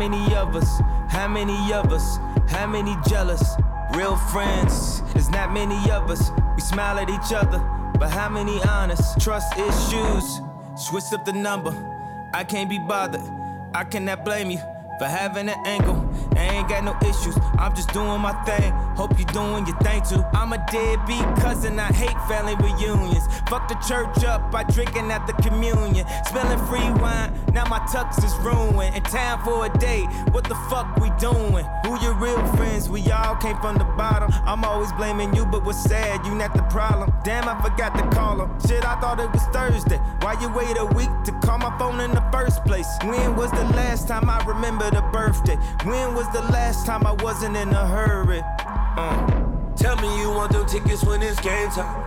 many of us? How many of us? How many jealous? Real friends, there's not many of us. We smile at each other, but how many honest? Trust issues, switch up the number. I can't be bothered, I cannot blame you for having an angle. I ain't got no issues, I'm just doing my thing. Hope you doing your thing too. I'm a deadbeat cousin, I hate family reunions. Fuck the church up by drinking at the communion. Spilling free wine, now my tux is ruined. In time for a date, what the fuck we doing? Who your real friends? We all came from the bottom. I'm always blaming you, but what's sad, you not the problem. Damn, I forgot to call him. Shit, I thought it was Thursday. Why you wait a week to call my phone in the first place? When was the last time I remember a birthday? When was the last time I wasn't in a hurry? Uh. Tell me you want them tickets when it's game time.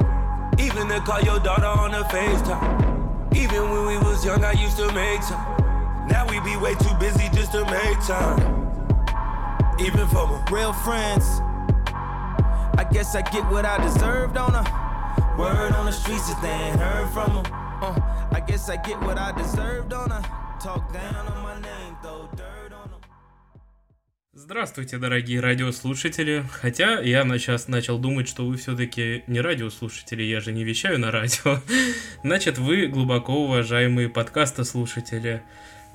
Even to call your daughter on the FaceTime. Even when we was young, I used to make time. Now we be way too busy just to make time. Even for my real friends. I guess I get what I deserved on a word on the streets if they ain't heard from. Uh, I guess I get what I deserved on a talk down on my name, though. Здравствуйте, дорогие радиослушатели. Хотя я сейчас начал думать, что вы все-таки не радиослушатели, я же не вещаю на радио. Значит, вы глубоко уважаемые подкаста-слушатели.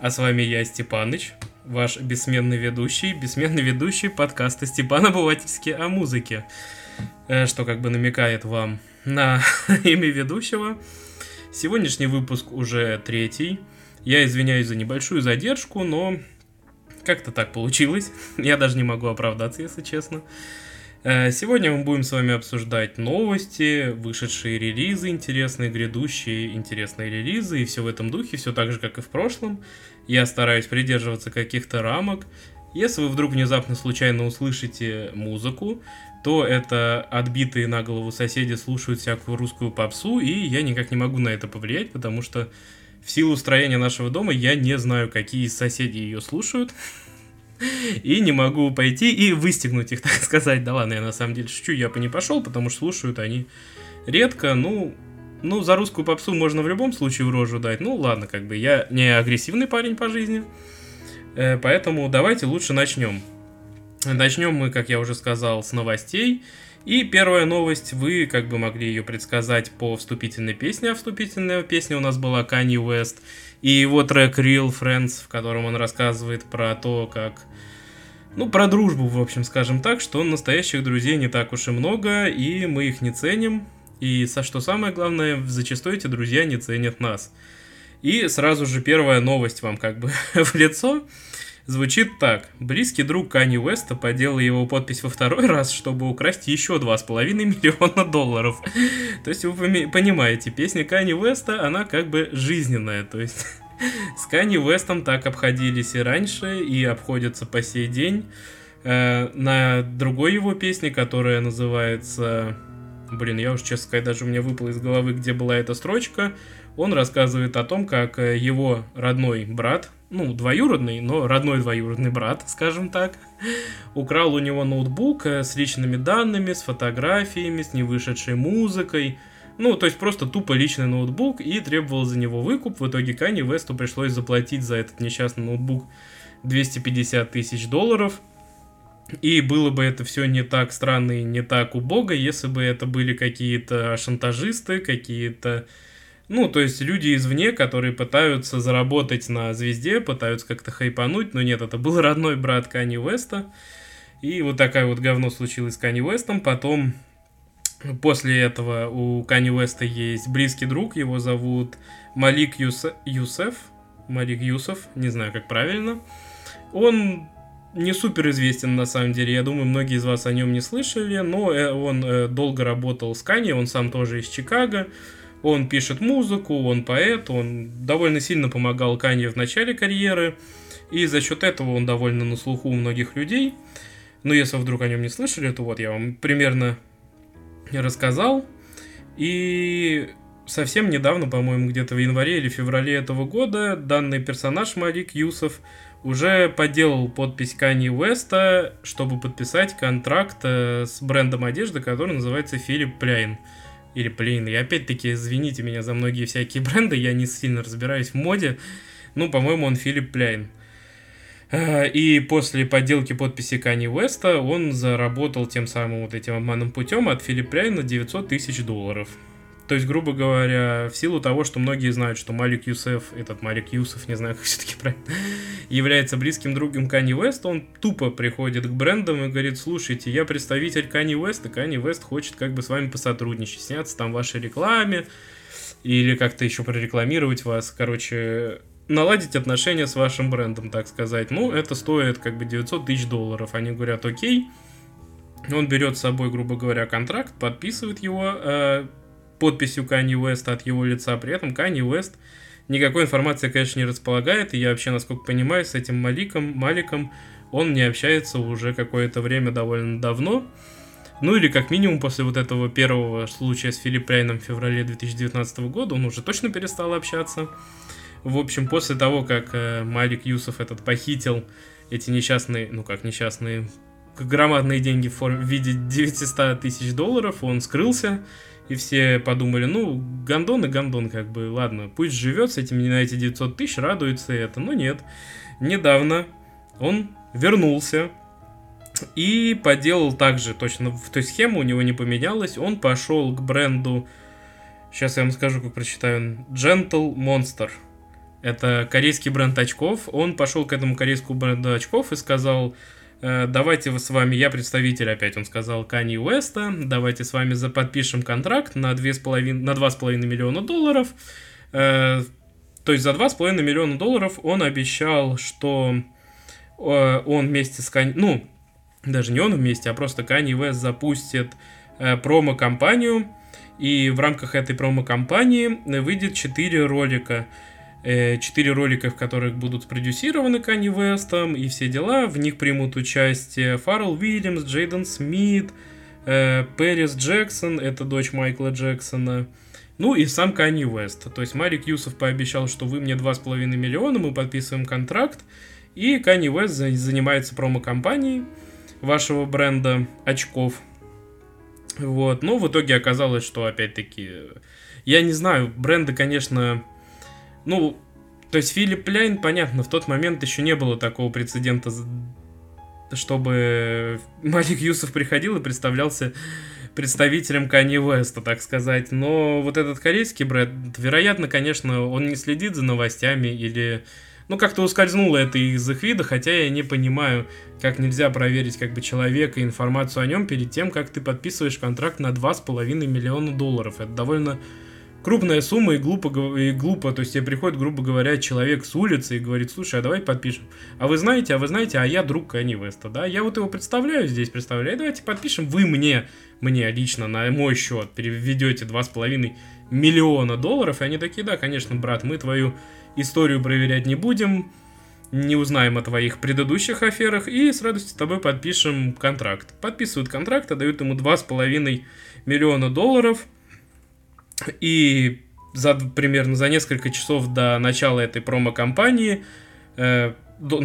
А с вами я, Степаныч, ваш бессменный ведущий, бессменный ведущий подкаста Степан Обывательский о музыке. Э, что как бы намекает вам на имя ведущего. Сегодняшний выпуск уже третий. Я извиняюсь за небольшую задержку, но как-то так получилось. Я даже не могу оправдаться, если честно. Э, сегодня мы будем с вами обсуждать новости, вышедшие релизы интересные, грядущие интересные релизы и все в этом духе, все так же, как и в прошлом. Я стараюсь придерживаться каких-то рамок. Если вы вдруг внезапно случайно услышите музыку, то это отбитые на голову соседи слушают всякую русскую попсу, и я никак не могу на это повлиять, потому что в силу строения нашего дома я не знаю, какие соседи ее слушают. И не могу пойти и выстегнуть их, так сказать. Да ладно, я на самом деле шучу, я бы не пошел, потому что слушают они редко. Ну, ну, за русскую попсу можно в любом случае в рожу дать. Ну, ладно, как бы я не агрессивный парень по жизни. Э, поэтому давайте лучше начнем. Начнем мы, как я уже сказал, с новостей. И первая новость, вы как бы могли ее предсказать по вступительной песне, а вступительная песня у нас была Kanye West и его трек Real Friends, в котором он рассказывает про то, как ну, про дружбу, в общем, скажем так, что настоящих друзей не так уж и много, и мы их не ценим. И что самое главное, зачастую эти друзья не ценят нас. И сразу же первая новость вам как бы в лицо звучит так. Близкий друг Кани Уэста поделал его подпись во второй раз, чтобы украсть еще 2,5 миллиона долларов. То есть вы понимаете, песня Кани Уэста, она как бы жизненная. То есть с Кани Уэстом так обходились и раньше, и обходятся по сей день. Э, на другой его песне, которая называется... Блин, я уж, честно сказать, даже у меня выпало из головы, где была эта строчка. Он рассказывает о том, как э, его родной брат, ну, двоюродный, но родной двоюродный брат, скажем так, украл у него ноутбук э, с личными данными, с фотографиями, с невышедшей музыкой. Ну, то есть просто тупо личный ноутбук и требовал за него выкуп. В итоге Кани Весту пришлось заплатить за этот несчастный ноутбук 250 тысяч долларов. И было бы это все не так странно и не так убого, если бы это были какие-то шантажисты, какие-то ну, то есть люди извне, которые пытаются заработать на звезде, пытаются как-то хайпануть, но нет, это был родной брат Кани Веста. И вот такая вот говно случилось с Кани Вестом. Потом, после этого, у Кани Веста есть близкий друг, его зовут Малик Юс... Юсеф. Малик Юсов, не знаю, как правильно. Он не супер известен на самом деле, я думаю, многие из вас о нем не слышали, но э, он э, долго работал с Кани, он сам тоже из Чикаго. Он пишет музыку, он поэт, он довольно сильно помогал Канье в начале карьеры, и за счет этого он довольно на слуху у многих людей. Но если вдруг о нем не слышали, то вот я вам примерно рассказал. И совсем недавно, по-моему, где-то в январе или феврале этого года, данный персонаж Малик Юсов уже подделал подпись Кани Уэста, чтобы подписать контракт э, с брендом одежды, который называется Филипп Пляйн или Плейн. И опять-таки, извините меня за многие всякие бренды, я не сильно разбираюсь в моде. Ну, по-моему, он Филипп Пляйн. Э, и после подделки подписи Кани Уэста он заработал тем самым вот этим обманным путем от Филипп Райна 900 тысяч долларов. То есть, грубо говоря, в силу того, что многие знают, что Малик Юсеф, этот Малик Юсеф, не знаю, как все-таки правильно, является близким другом Кани Уэста, он тупо приходит к брендам и говорит, слушайте, я представитель Кани Уэста, Кани Уэст хочет как бы с вами посотрудничать, сняться там в вашей рекламе, или как-то еще прорекламировать вас, короче, наладить отношения с вашим брендом, так сказать. Ну, это стоит как бы 900 тысяч долларов. Они говорят, окей, он берет с собой, грубо говоря, контракт, подписывает его, э, подписью Kanye West от его лица. При этом Kanye West никакой информации, конечно, не располагает. И я вообще, насколько понимаю, с этим Маликом, Маликом он не общается уже какое-то время довольно давно. Ну или как минимум после вот этого первого случая с Филипп Райном в феврале 2019 года он уже точно перестал общаться. В общем, после того, как э, Малик Юсов этот похитил эти несчастные, ну как несчастные, громадные деньги в, форме, в виде 900 тысяч долларов, он скрылся и все подумали, ну, гондон и гондон, как бы, ладно, пусть живет с этими на эти 900 тысяч, радуется это. Но нет, недавно он вернулся и поделал также точно, в той схеме у него не поменялось, он пошел к бренду, сейчас я вам скажу, как прочитаю, Gentle Monster. Это корейский бренд очков. Он пошел к этому корейскому бренду очков и сказал, давайте с вами, я представитель опять, он сказал, Кани Уэста, давайте с вами за подпишем контракт на 2,5, на 2,5 миллиона долларов. Э, то есть за 2,5 миллиона долларов он обещал, что э, он вместе с Кани... Ну, даже не он вместе, а просто Кани Уэст запустит промо-компанию, и в рамках этой промо-компании выйдет 4 ролика – Э, четыре ролика, в которых будут спродюсированы Канни Вестом и все дела. В них примут участие Фаррелл Уильямс, Джейден Смит, э, Пэрис Джексон, это дочь Майкла Джексона, ну и сам Канни Вест. То есть Марик Юсов пообещал, что вы мне 2,5 миллиона, мы подписываем контракт, и Канни Вест занимается промо-компанией вашего бренда очков. Вот, но в итоге оказалось, что опять-таки, я не знаю, бренды, конечно, ну, то есть Филипп Ляйн, понятно, в тот момент еще не было такого прецедента, чтобы Малик Юсов приходил и представлялся представителем Кани Веста, так сказать. Но вот этот корейский бренд, вероятно, конечно, он не следит за новостями или... Ну, как-то ускользнуло это из их вида, хотя я не понимаю, как нельзя проверить как бы человека и информацию о нем перед тем, как ты подписываешь контракт на 2,5 миллиона долларов. Это довольно крупная сумма и глупо, и глупо, то есть тебе приходит, грубо говоря, человек с улицы и говорит, слушай, а давай подпишем. А вы знаете, а вы знаете, а я друг Кани Веста, да? Я вот его представляю здесь, представляю, давайте подпишем, вы мне, мне лично на мой счет переведете 2,5 миллиона долларов, и они такие, да, конечно, брат, мы твою историю проверять не будем, не узнаем о твоих предыдущих аферах и с радостью с тобой подпишем контракт. Подписывают контракт, отдают ему 2,5 миллиона долларов – и за примерно за несколько часов до начала этой промо-компании э,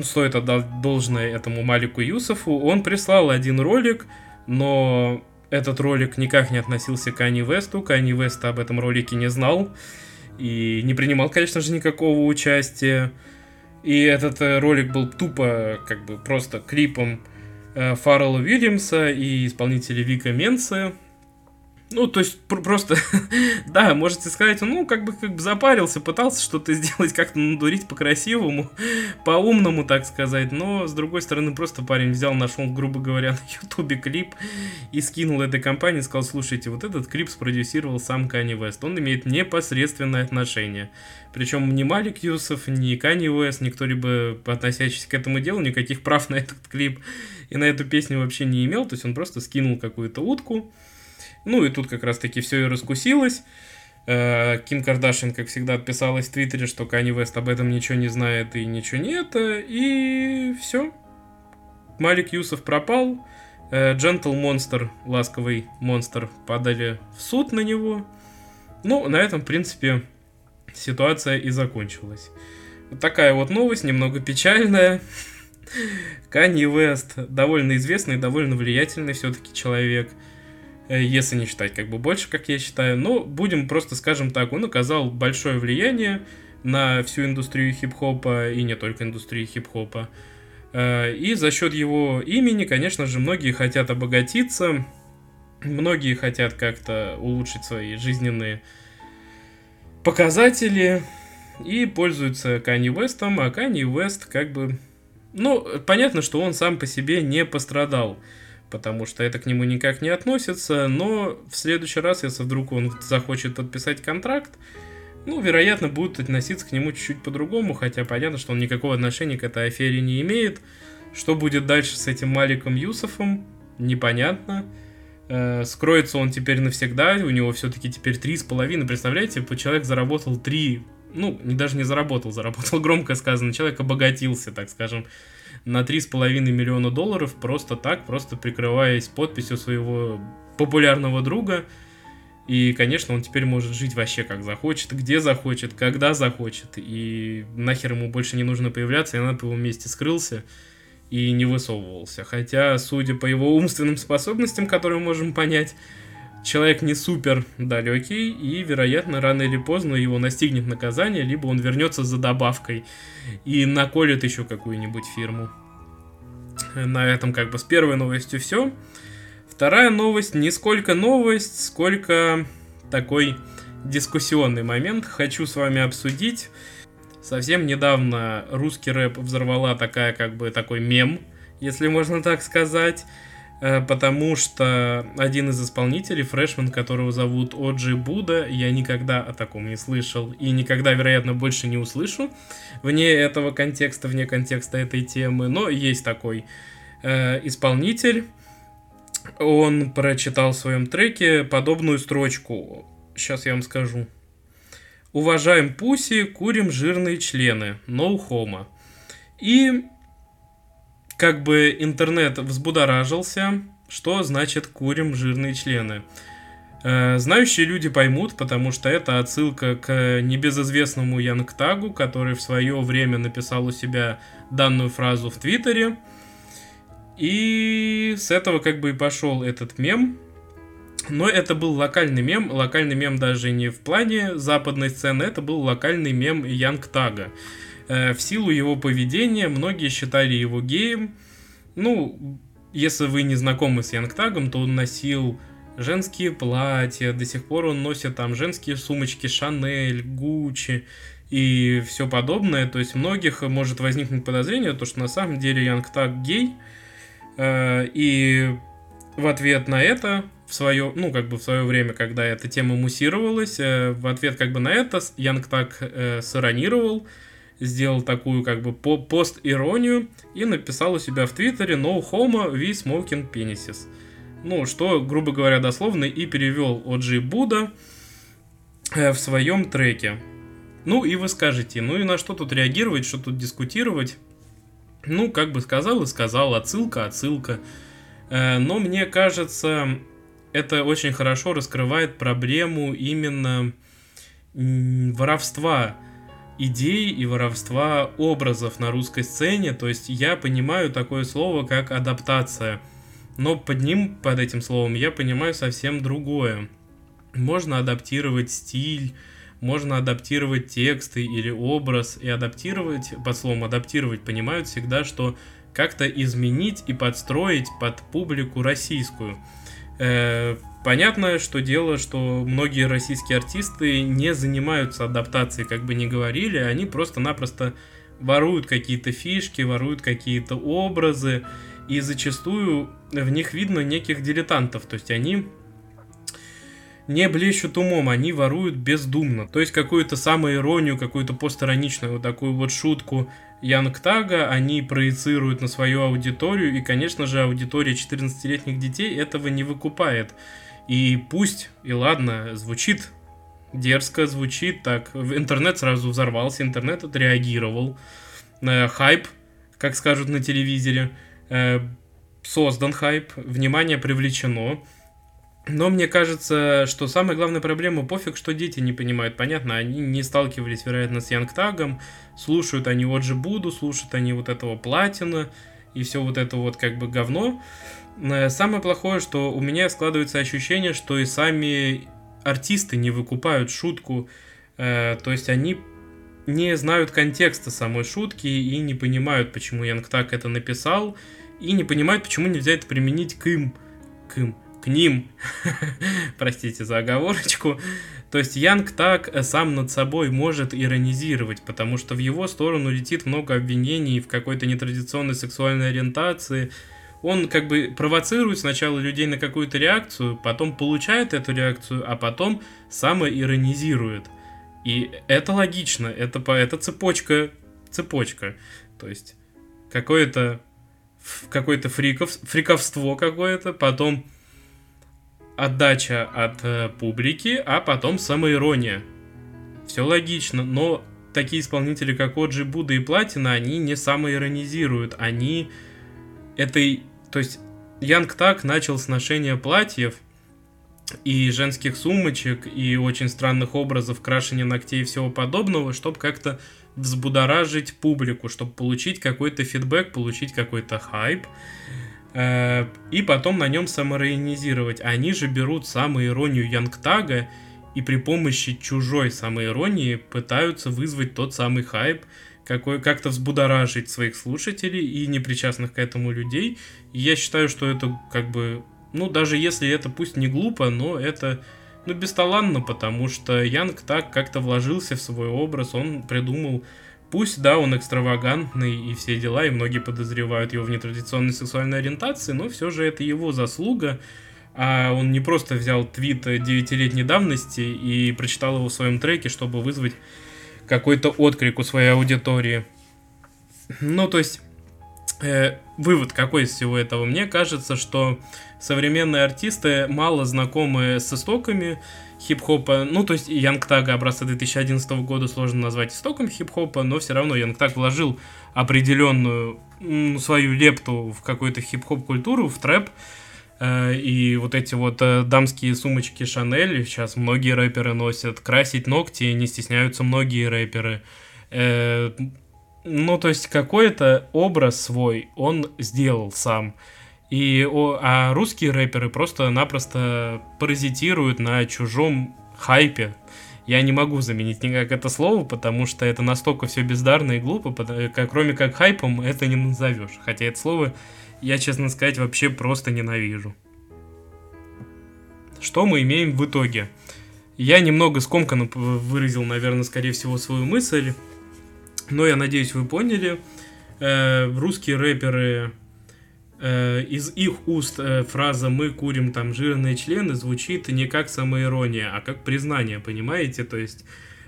стоит отдать должное этому Малику Юсофу, он прислал один ролик, но этот ролик никак не относился к Кани Весту, Кани Вест об этом ролике не знал и не принимал, конечно же, никакого участия. И этот э, ролик был тупо, как бы, просто клипом э, Фаррелла Уильямса и исполнителя Вика Менса, ну, то есть просто, да, можете сказать, ну, как бы, как бы запарился, пытался что-то сделать, как-то надурить по-красивому, по-умному, так сказать, но, с другой стороны, просто парень взял, нашел, грубо говоря, на ютубе клип и скинул этой компании, сказал, слушайте, вот этот клип спродюсировал сам Кани Вест, он имеет непосредственное отношение. Причем ни Малик Юсов, ни Кани Вест, никто либо относящийся к этому делу, никаких прав на этот клип и на эту песню вообще не имел, то есть он просто скинул какую-то утку, ну и тут как раз-таки все и раскусилось. Э, Ким Кардашин, как всегда, отписалась в Твиттере, что Кани Вест об этом ничего не знает и ничего не это. И все. Малик Юсов пропал. Джентл Монстр, ласковый монстр, подали в суд на него. Ну, на этом, в принципе, ситуация и закончилась. Вот такая вот новость, немного печальная. Канье Вест довольно известный, довольно влиятельный все-таки человек – Э, если не считать как бы больше, как я считаю. Но будем просто, скажем так, он оказал большое влияние на всю индустрию хип-хопа и не только индустрию хип-хопа. Э, и за счет его имени, конечно же, многие хотят обогатиться, многие хотят как-то улучшить свои жизненные показатели и пользуются Канни Вестом, а Канни Вест как бы... Ну, понятно, что он сам по себе не пострадал, потому что это к нему никак не относится, но в следующий раз, если вдруг он захочет подписать контракт, ну, вероятно, будут относиться к нему чуть-чуть по-другому, хотя понятно, что он никакого отношения к этой афере не имеет. Что будет дальше с этим Маликом Юсофом, непонятно. Э, скроется он теперь навсегда, у него все-таки теперь три с половиной, представляете, человек заработал три, ну, не, даже не заработал, заработал громко сказано, человек обогатился, так скажем, на три с половиной миллиона долларов просто так, просто прикрываясь подписью своего популярного друга, и, конечно, он теперь может жить вообще как захочет, где захочет, когда захочет. И нахер ему больше не нужно появляться, и по его месте скрылся и не высовывался. Хотя, судя по его умственным способностям, которые мы можем понять, человек не супер далекий, и, вероятно, рано или поздно его настигнет наказание, либо он вернется за добавкой и наколет еще какую-нибудь фирму. На этом как бы с первой новостью все. Вторая новость не сколько новость, сколько такой дискуссионный момент. Хочу с вами обсудить. Совсем недавно русский рэп взорвала такая, как бы, такой мем, если можно так сказать, потому что один из исполнителей, фрешман, которого зовут Оджи Буда, я никогда о таком не слышал и никогда, вероятно, больше не услышу вне этого контекста, вне контекста этой темы, но есть такой э, исполнитель, он прочитал в своем треке подобную строчку. Сейчас я вам скажу. Уважаем пуси, курим жирные члены. No homo. И как бы интернет взбудоражился, что значит курим жирные члены. Э, знающие люди поймут, потому что это отсылка к небезызвестному Янгтагу, который в свое время написал у себя данную фразу в Твиттере – и с этого как бы и пошел этот мем. Но это был локальный мем, локальный мем даже не в плане западной сцены, это был локальный мем Янг Тага. Э, в силу его поведения многие считали его геем. Ну, если вы не знакомы с Янг Тагом, то он носил женские платья, до сих пор он носит там женские сумочки Шанель, Гуччи и все подобное. То есть многих может возникнуть подозрение, то, что на самом деле Янг Так гей – Э, и в ответ на это, в свое, ну, как бы в свое время, когда эта тема муссировалась, э, в ответ как бы на это Янг так э, сиронировал, сделал такую как бы по пост-иронию и написал у себя в Твиттере «No homo, we smoking penises». Ну, что, грубо говоря, дословно и перевел Оджи Буда э, в своем треке. Ну, и вы скажете, ну и на что тут реагировать, что тут дискутировать? Ну, как бы сказал и сказал, отсылка, отсылка. Э, но мне кажется, это очень хорошо раскрывает проблему именно воровства идей и воровства образов на русской сцене. То есть я понимаю такое слово, как адаптация. Но под ним, под этим словом, я понимаю совсем другое. Можно адаптировать стиль, можно адаптировать тексты или образ, и адаптировать, под словом адаптировать, понимают всегда, что как-то изменить и подстроить под публику российскую. Э, понятно, что дело, что многие российские артисты не занимаются адаптацией, как бы ни говорили, они просто-напросто воруют какие-то фишки, воруют какие-то образы, и зачастую в них видно неких дилетантов, то есть они не блещут умом, они воруют бездумно. То есть какую-то самоиронию, какую-то постироничную вот такую вот шутку Янгтага они проецируют на свою аудиторию, и, конечно же, аудитория 14-летних детей этого не выкупает. И пусть, и ладно, звучит дерзко, звучит так. Интернет сразу взорвался, интернет отреагировал. Э, хайп, как скажут на телевизоре, э, создан хайп, внимание привлечено. Но мне кажется, что самая главная проблема, пофиг, что дети не понимают. Понятно, они не сталкивались, вероятно, с Янгтагом, слушают они вот же Буду, слушают они вот этого Платина и все вот это вот как бы говно. Э, самое плохое, что у меня складывается ощущение, что и сами артисты не выкупают шутку, э, то есть они не знают контекста самой шутки и не понимают, почему Янг так это написал, и не понимают, почему нельзя это применить к им, к им, к ним. Простите за оговорочку. То есть Янг так э, сам над собой может иронизировать, потому что в его сторону летит много обвинений в какой-то нетрадиционной сексуальной ориентации. Он как бы провоцирует сначала людей на какую-то реакцию, потом получает эту реакцию, а потом самоиронизирует. И это логично, это, это цепочка, цепочка. То есть какое-то какое-то фриков, фриковство какое-то, потом отдача от э, публики, а потом самоирония. Все логично, но такие исполнители, как Оджи, Буда и Платина, они не самоиронизируют, они этой... То есть Янг Так начал с ношения платьев и женских сумочек, и очень странных образов, крашения ногтей и всего подобного, чтобы как-то взбудоражить публику, чтобы получить какой-то фидбэк, получить какой-то хайп. Э, и потом на нем самоиронизировать. Они же берут самоиронию Янгтага и при помощи чужой самоиронии пытаются вызвать тот самый хайп, какой, как-то взбудоражить своих слушателей и непричастных к этому людей. И я считаю, что это как бы, ну, даже если это пусть не глупо, но это, ну, бесталанно, потому что Янг так как-то вложился в свой образ, он придумал Пусть, да, он экстравагантный и все дела, и многие подозревают его в нетрадиционной сексуальной ориентации, но все же это его заслуга. А он не просто взял твит 9-летней давности и прочитал его в своем треке, чтобы вызвать какой-то отклик у своей аудитории. Ну, то есть, э, вывод какой из всего этого? Мне кажется, что современные артисты мало знакомы с истоками хип-хопа. Ну, то есть Янг Тага образца 2011 года сложно назвать истоком хип-хопа, но все равно Янг Так вложил определенную ну, свою лепту в какую-то хип-хоп культуру, в трэп. Э, и вот эти вот э, дамские сумочки Шанель сейчас многие рэперы носят. Красить ногти не стесняются многие рэперы. Э, ну, то есть какой-то образ свой он сделал сам. И, а русские рэперы просто-напросто паразитируют на чужом хайпе. Я не могу заменить никак это слово, потому что это настолько все бездарно и глупо, как, кроме как хайпом это не назовешь. Хотя это слово я, честно сказать, вообще просто ненавижу. Что мы имеем в итоге? Я немного скомканно выразил, наверное, скорее всего, свою мысль, но я надеюсь, вы поняли. Э, русские рэперы Э, из их уст э, фраза «мы курим там жирные члены» звучит не как самоирония, а как признание, понимаете? То есть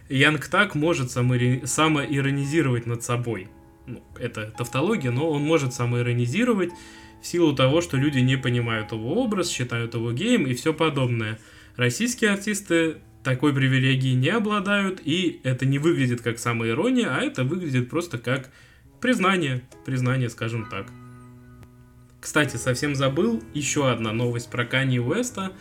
Янг так может самоиронизировать над собой. Ну, это тавтология, но он может самоиронизировать в силу того, что люди не понимают его образ, считают его геем и все подобное. Российские артисты такой привилегии не обладают, и это не выглядит как самоирония, а это выглядит просто как признание, признание, скажем так. Кстати, совсем забыл, еще одна новость про Кани Уэста.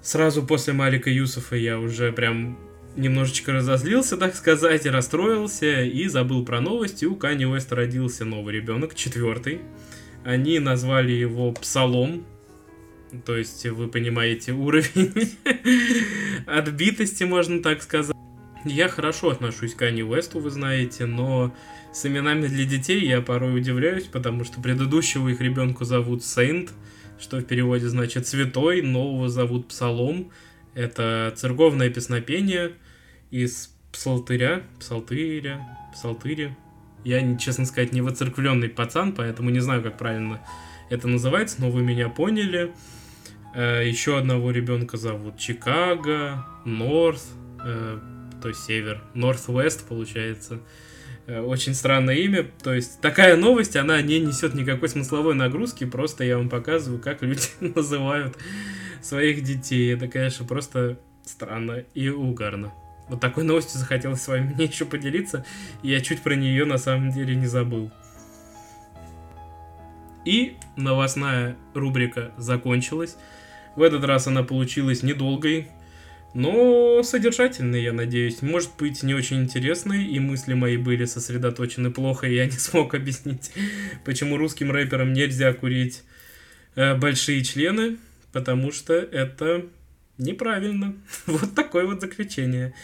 Сразу после Малика Юсуфа я уже прям немножечко разозлился, так сказать, расстроился и забыл про новости. У Кани Уэста родился новый ребенок, четвертый. Они назвали его Псалом, то есть вы понимаете уровень отбитости, можно так сказать. Я хорошо отношусь к Кани Уэсту, вы знаете, но с именами для детей я порой удивляюсь, потому что предыдущего их ребенку зовут Сейнт, что в переводе значит святой, нового зовут Псалом. Это церковное песнопение из псалтыря, псалтыря, псалтыря. Я, честно сказать, не воцерквленный пацан, поэтому не знаю, как правильно это называется, но вы меня поняли. Э, еще одного ребенка зовут Чикаго, Норth, э, то есть север, Northwest получается. Э, очень странное имя. То есть такая новость, она не несет никакой смысловой нагрузки, просто я вам показываю, как люди называют своих детей. Это, конечно, просто странно и угарно. Вот такой новостью захотелось с вами мне еще поделиться, и я чуть про нее на самом деле не забыл. И новостная рубрика закончилась. В этот раз она получилась недолгой, но содержательный, я надеюсь. Может быть, не очень интересный, и мысли мои были сосредоточены плохо, и я не смог объяснить, почему русским рэперам нельзя курить э, большие члены, потому что это Неправильно. Вот такое вот заключение.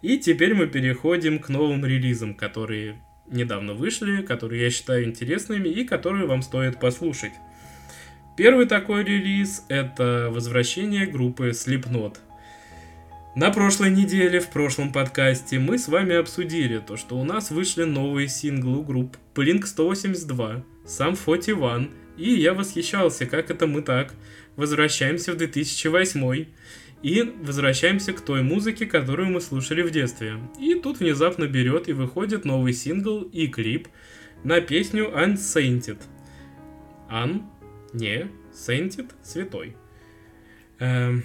И теперь мы переходим к новым релизам, которые недавно вышли, которые я считаю интересными и которые вам стоит послушать. Первый такой релиз — это возвращение группы Slipknot. На прошлой неделе, в прошлом подкасте, мы с вами обсудили то, что у нас вышли новые синглы групп Blink-182, Sum 41, и я восхищался, как это мы так возвращаемся в 2008 и возвращаемся к той музыке, которую мы слушали в детстве. И тут внезапно берет и выходит новый сингл и клип на песню Unsainted. Un, не, Sainted, святой. Эм,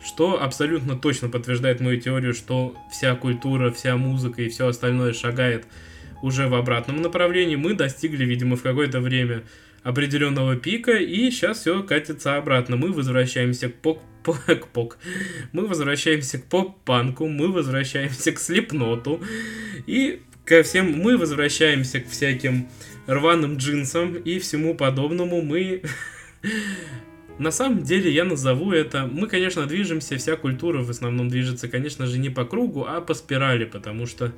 что абсолютно точно подтверждает мою теорию, что вся культура, вся музыка и все остальное шагает уже в обратном направлении. Мы достигли, видимо, в какое-то время определенного пика, и сейчас все катится обратно. Мы возвращаемся к пок к пок. Мы возвращаемся к поп-панку, мы возвращаемся к слепноту, и ко всем мы возвращаемся к всяким рваным джинсам и всему подобному. Мы На самом деле я назову это... Мы, конечно, движемся, вся культура в основном движется, конечно же, не по кругу, а по спирали, потому что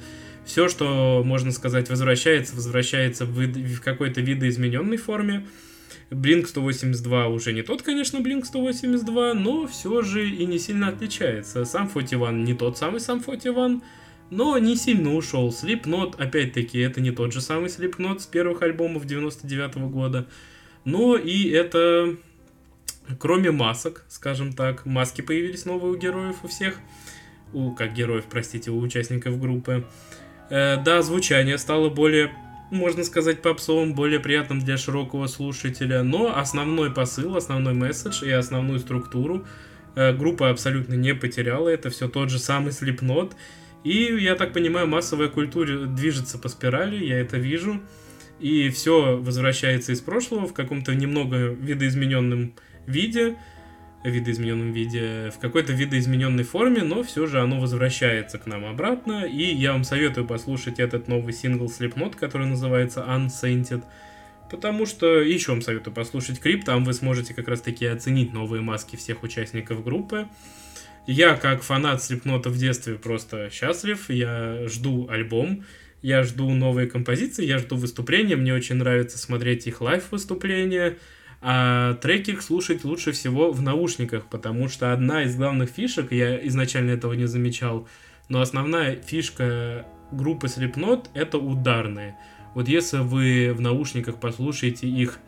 все, что, можно сказать, возвращается, возвращается в, в какой-то видоизмененной форме. Blink 182 уже не тот, конечно, Blink 182, но все же и не сильно отличается. Сам 41 не тот самый сам 41, но не сильно ушел. Slipknot, опять-таки, это не тот же самый Slipknot с первых альбомов 99 -го года. Но и это Кроме масок, скажем так, маски появились новые у героев у всех. У, как героев, простите, у участников группы. Э, да, звучание стало более, можно сказать, попсовым, более приятным для широкого слушателя, но основной посыл, основной месседж и основную структуру э, группа абсолютно не потеряла. Это все тот же самый Slipknot. И, я так понимаю, массовая культура движется по спирали, я это вижу. И все возвращается из прошлого в каком-то немного видоизмененном виде, видоизмененном виде, в какой-то видоизмененной форме, но все же оно возвращается к нам обратно, и я вам советую послушать этот новый сингл Slipknot, который называется Unsainted, потому что еще вам советую послушать клип, там вы сможете как раз таки оценить новые маски всех участников группы. Я, как фанат Slipknot а в детстве, просто счастлив, я жду альбом, я жду новые композиции, я жду выступления, мне очень нравится смотреть их live выступления, а треки слушать лучше всего в наушниках, потому что одна из главных фишек, я изначально этого не замечал, но основная фишка группы Slipknot это ударные. Вот если вы в наушниках послушаете их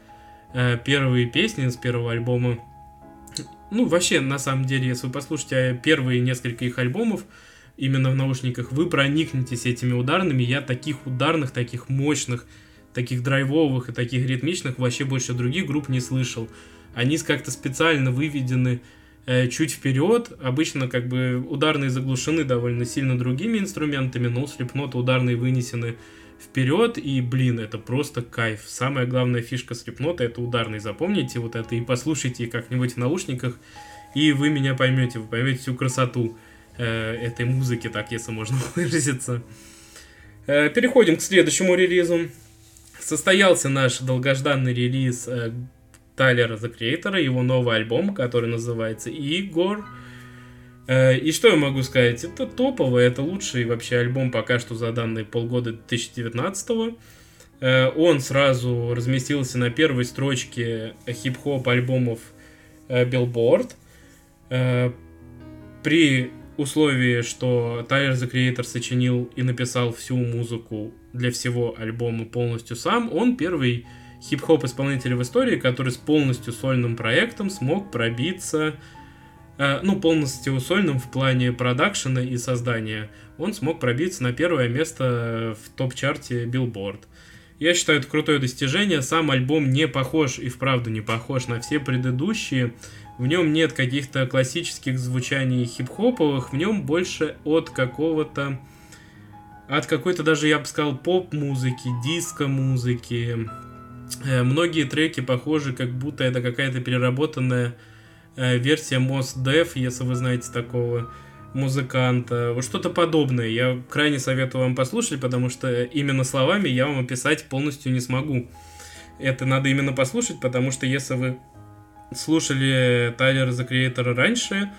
э, первые песни с первого альбома, ну вообще на самом деле, если вы послушаете первые несколько их альбомов, именно в наушниках, вы проникнетесь этими ударными. Я таких ударных, таких мощных таких драйвовых и таких ритмичных вообще больше других групп не слышал. Они как-то специально выведены э, чуть вперед. Обычно как бы ударные заглушены довольно сильно другими инструментами, но у Слепнота ударные вынесены вперед, и, блин, это просто кайф. Самая главная фишка Слепнота это ударный. Запомните вот это и послушайте как-нибудь в наушниках, и вы меня поймете, вы поймете всю красоту э, этой музыки, так если можно выразиться. Э, переходим к следующему релизу состоялся наш долгожданный релиз э, Тайлера The Creator, его новый альбом, который называется Игор. Э, и что я могу сказать? Это топовый, это лучший вообще альбом пока что за данные полгода 2019 -го. Э, он сразу разместился на первой строчке хип-хоп альбомов э, Billboard. Э, при условии, что Тайлер The Creator сочинил и написал всю музыку для всего альбома полностью сам, он первый хип-хоп исполнитель в истории, который с полностью сольным проектом смог пробиться, э, ну, полностью сольным в плане продакшена и создания, он смог пробиться на первое место в топ-чарте Billboard. Я считаю, это крутое достижение. Сам альбом не похож и вправду не похож на все предыдущие. В нем нет каких-то классических звучаний хип-хоповых, в нем больше от какого-то... От какой-то даже, я бы сказал, поп-музыки, диско-музыки. Э, многие треки похожи, как будто это какая-то переработанная э, версия Mos Def, если вы знаете такого музыканта. Вот что-то подобное. Я крайне советую вам послушать, потому что именно словами я вам описать полностью не смогу. Это надо именно послушать, потому что если вы слушали Тайлера за Креатора раньше,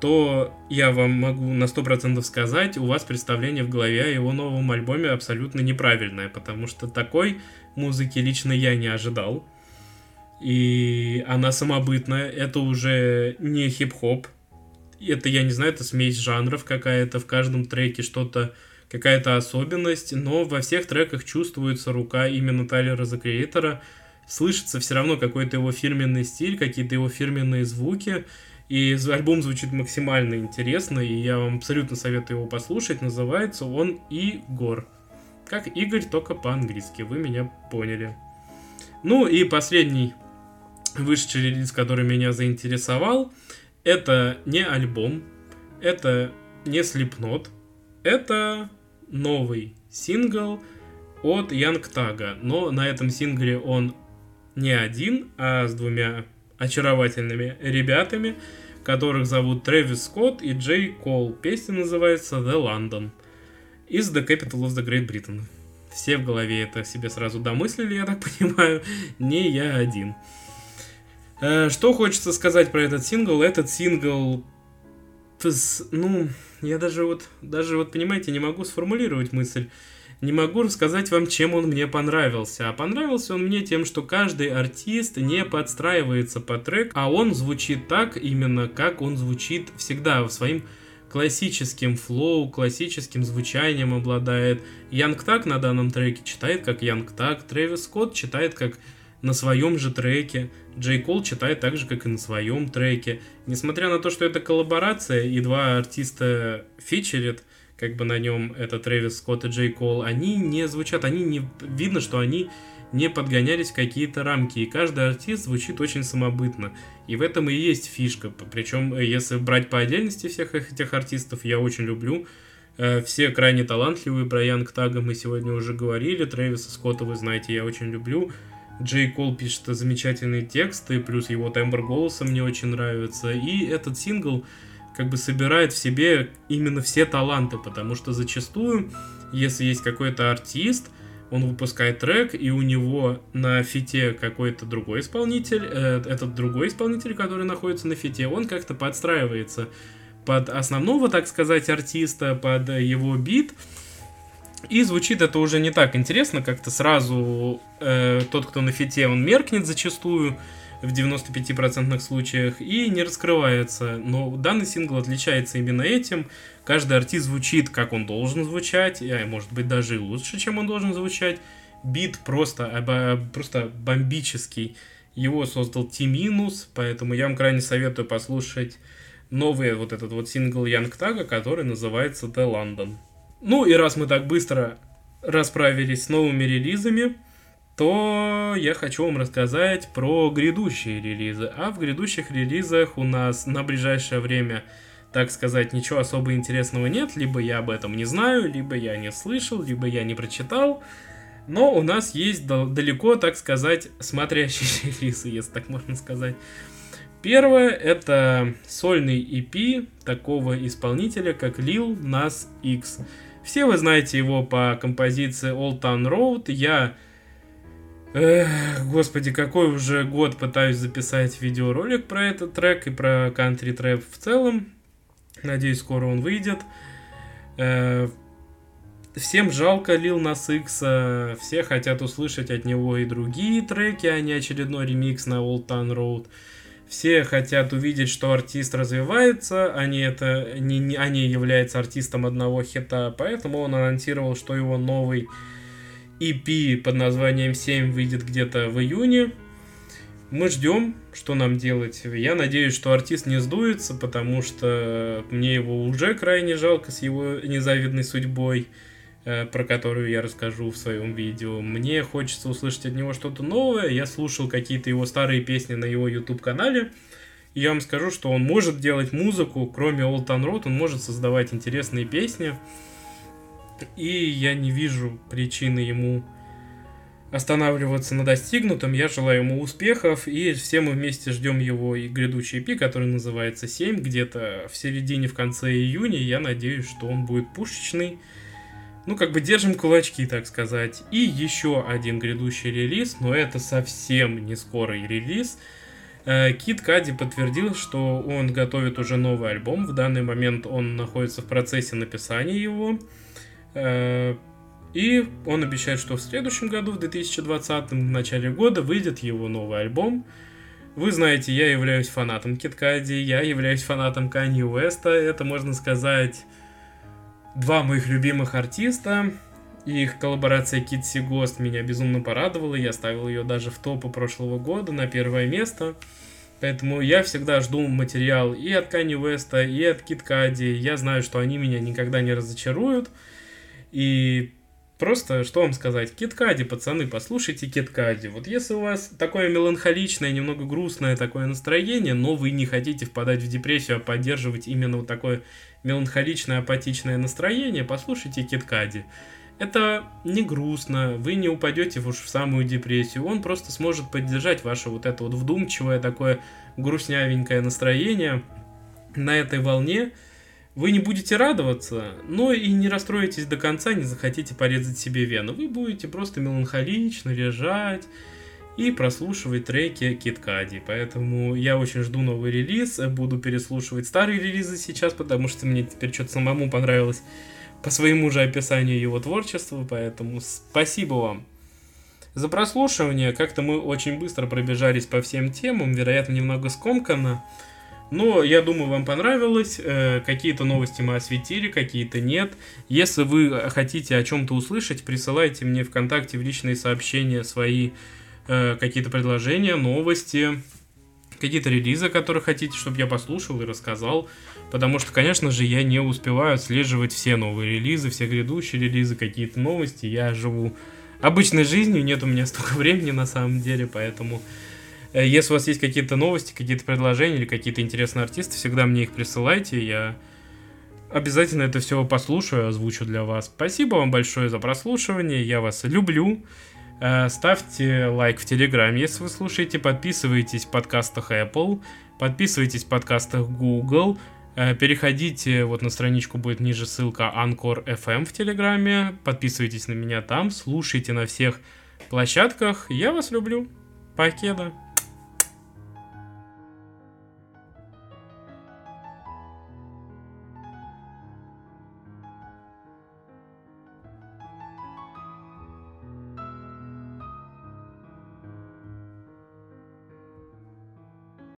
то я вам могу на 100% сказать, у вас представление в голове о его новом альбоме абсолютно неправильное, потому что такой музыки лично я не ожидал. И она самобытная, это уже не хип-хоп, это, я не знаю, это смесь жанров какая-то, в каждом треке что-то, какая-то особенность, но во всех треках чувствуется рука именно Тайлера за Креатора, слышится все равно какой-то его фирменный стиль, какие-то его фирменные звуки, и альбом звучит максимально интересно, и я вам абсолютно советую его послушать. Называется он Игор. Как Игорь, только по-английски. Вы меня поняли. Ну и последний вышедший релиз, который меня заинтересовал, это не альбом, это не Slipknot, это новый сингл от Янг Тага. Но на этом сингле он не один, а с двумя очаровательными ребятами, которых зовут Трэвис Скотт и Джей Кол. Песня называется The London из The Capital of the Great Britain. Все в голове это себе сразу домыслили, я так понимаю, не я один. Э, что хочется сказать про этот сингл? Этот сингл, ну, я даже вот, даже вот, понимаете, не могу сформулировать мысль не могу рассказать вам, чем он мне понравился. А понравился он мне тем, что каждый артист не подстраивается под трек, а он звучит так именно, как он звучит всегда, своим классическим flow, классическим звучанием обладает. Young Thug на данном треке читает как Young Thug, Трэвис Скотт читает как на своем же треке, Джей Кол читает так же, как и на своем треке. Несмотря на то, что это коллаборация и два артиста фичерит, как бы на нем это Трэвис Скотт и Джей Кол, они не звучат, они не... Видно, что они не подгонялись какие-то рамки, и каждый артист звучит очень самобытно. И в этом и есть фишка. Причем, э, если брать по отдельности всех этих артистов, я очень люблю. Э, все крайне талантливые, про Янг Тага мы сегодня уже говорили, Трэвиса Скотта, вы знаете, я очень люблю. Джей Кол пишет замечательные тексты, плюс его тембр голоса мне очень нравится. И этот сингл, как бы собирает в себе именно все таланты, потому что зачастую, если есть какой-то артист, он выпускает трек, и у него на фите какой-то другой исполнитель, э, этот другой исполнитель, который находится на фите, он как-то подстраивается под основного, так сказать, артиста, под его бит, и звучит это уже не так интересно, как-то сразу э, тот, кто на фите, он меркнет зачастую, в 95% случаях и не раскрывается. Но данный сингл отличается именно этим. Каждый артист звучит, как он должен звучать, а может быть даже и лучше, чем он должен звучать. Бит просто, просто бомбический. Его создал T-Minus, поэтому я вам крайне советую послушать новый вот этот вот сингл Янг Тага, который называется The London. Ну и раз мы так быстро расправились с новыми релизами, то я хочу вам рассказать про грядущие релизы. А в грядущих релизах у нас на ближайшее время, так сказать, ничего особо интересного нет. Либо я об этом не знаю, либо я не слышал, либо я не прочитал. Но у нас есть далеко, так сказать, смотрящие релизы, если так можно сказать. Первое это сольный EP такого исполнителя, как Lil Nas X. Все вы знаете его по композиции Old Town Road. Я Эх, господи, какой уже год пытаюсь записать видеоролик про этот трек и про кантри трэп в целом. Надеюсь, скоро он выйдет. Э, всем жалко Лил Нас Икс, все хотят услышать от него и другие треки, а не очередной ремикс на Old Town Road. Все хотят увидеть, что артист развивается, а не, это, не, не, а не является артистом одного хита, поэтому он анонсировал, что его новый EP под названием 7 выйдет где-то в июне. Мы ждем, что нам делать. Я надеюсь, что артист не сдуется, потому что мне его уже крайне жалко с его незавидной судьбой, э, про которую я расскажу в своем видео. Мне хочется услышать от него что-то новое. Я слушал какие-то его старые песни на его YouTube-канале. И я вам скажу, что он может делать музыку, кроме Old Town Road, он может создавать интересные песни. И я не вижу причины ему останавливаться на достигнутом. Я желаю ему успехов, и все мы вместе ждем его и грядущий EP, который называется 7, где-то в середине, в конце июня. Я надеюсь, что он будет пушечный. Ну, как бы держим кулачки, так сказать. И еще один грядущий релиз, но это совсем не скорый релиз. Э, Кит Кади подтвердил, что он готовит уже новый альбом. В данный момент он находится в процессе написания его. Э, и он обещает, что в следующем году, в 2020, в начале года, выйдет его новый альбом. Вы знаете, я являюсь фанатом Кит Кади, я являюсь фанатом Канье Уэста. Это, можно сказать, два моих любимых артиста. Их коллаборация Китси Гост меня безумно порадовала. Я ставил ее даже в топы прошлого года на первое место. Поэтому я всегда жду материал и от Кани Веста, и от Кит Кади. Я знаю, что они меня никогда не разочаруют. И просто, что вам сказать, Кит Кади, пацаны, послушайте Кит Кади. Вот если у вас такое меланхоличное, немного грустное такое настроение, но вы не хотите впадать в депрессию, а поддерживать именно вот такое меланхоличное, апатичное настроение, послушайте Кит Кади это не грустно, вы не упадете уж в самую депрессию, он просто сможет поддержать ваше вот это вот вдумчивое такое грустнявенькое настроение на этой волне. Вы не будете радоваться, но и не расстроитесь до конца, не захотите порезать себе вену. Вы будете просто меланхолично лежать и прослушивать треки Киткади. Поэтому я очень жду новый релиз, буду переслушивать старые релизы сейчас, потому что мне теперь что-то самому понравилось по своему же описанию его творчества, поэтому спасибо вам за прослушивание. Как-то мы очень быстро пробежались по всем темам, вероятно, немного скомканно. Но я думаю, вам понравилось. Э, какие-то новости мы осветили, какие-то нет. Если вы хотите о чем-то услышать, присылайте мне ВКонтакте в личные сообщения свои э, какие-то предложения, новости, какие-то релизы, которые хотите, чтобы я послушал и рассказал. Потому что, конечно же, я не успеваю отслеживать все новые релизы, все грядущие релизы, какие-то новости. Я живу обычной жизнью, нет у меня столько времени на самом деле, поэтому если у вас есть какие-то новости, какие-то предложения или какие-то интересные артисты, всегда мне их присылайте, я обязательно это все послушаю, озвучу для вас. Спасибо вам большое за прослушивание, я вас люблю. Э, ставьте лайк в Телеграме, если вы слушаете, подписывайтесь в подкастах Apple, подписывайтесь в подкастах Google, Э, переходите, вот на страничку будет ниже ссылка Anchor FM в Телеграме. Подписывайтесь на меня там, слушайте на всех площадках. Я вас люблю. Покеда.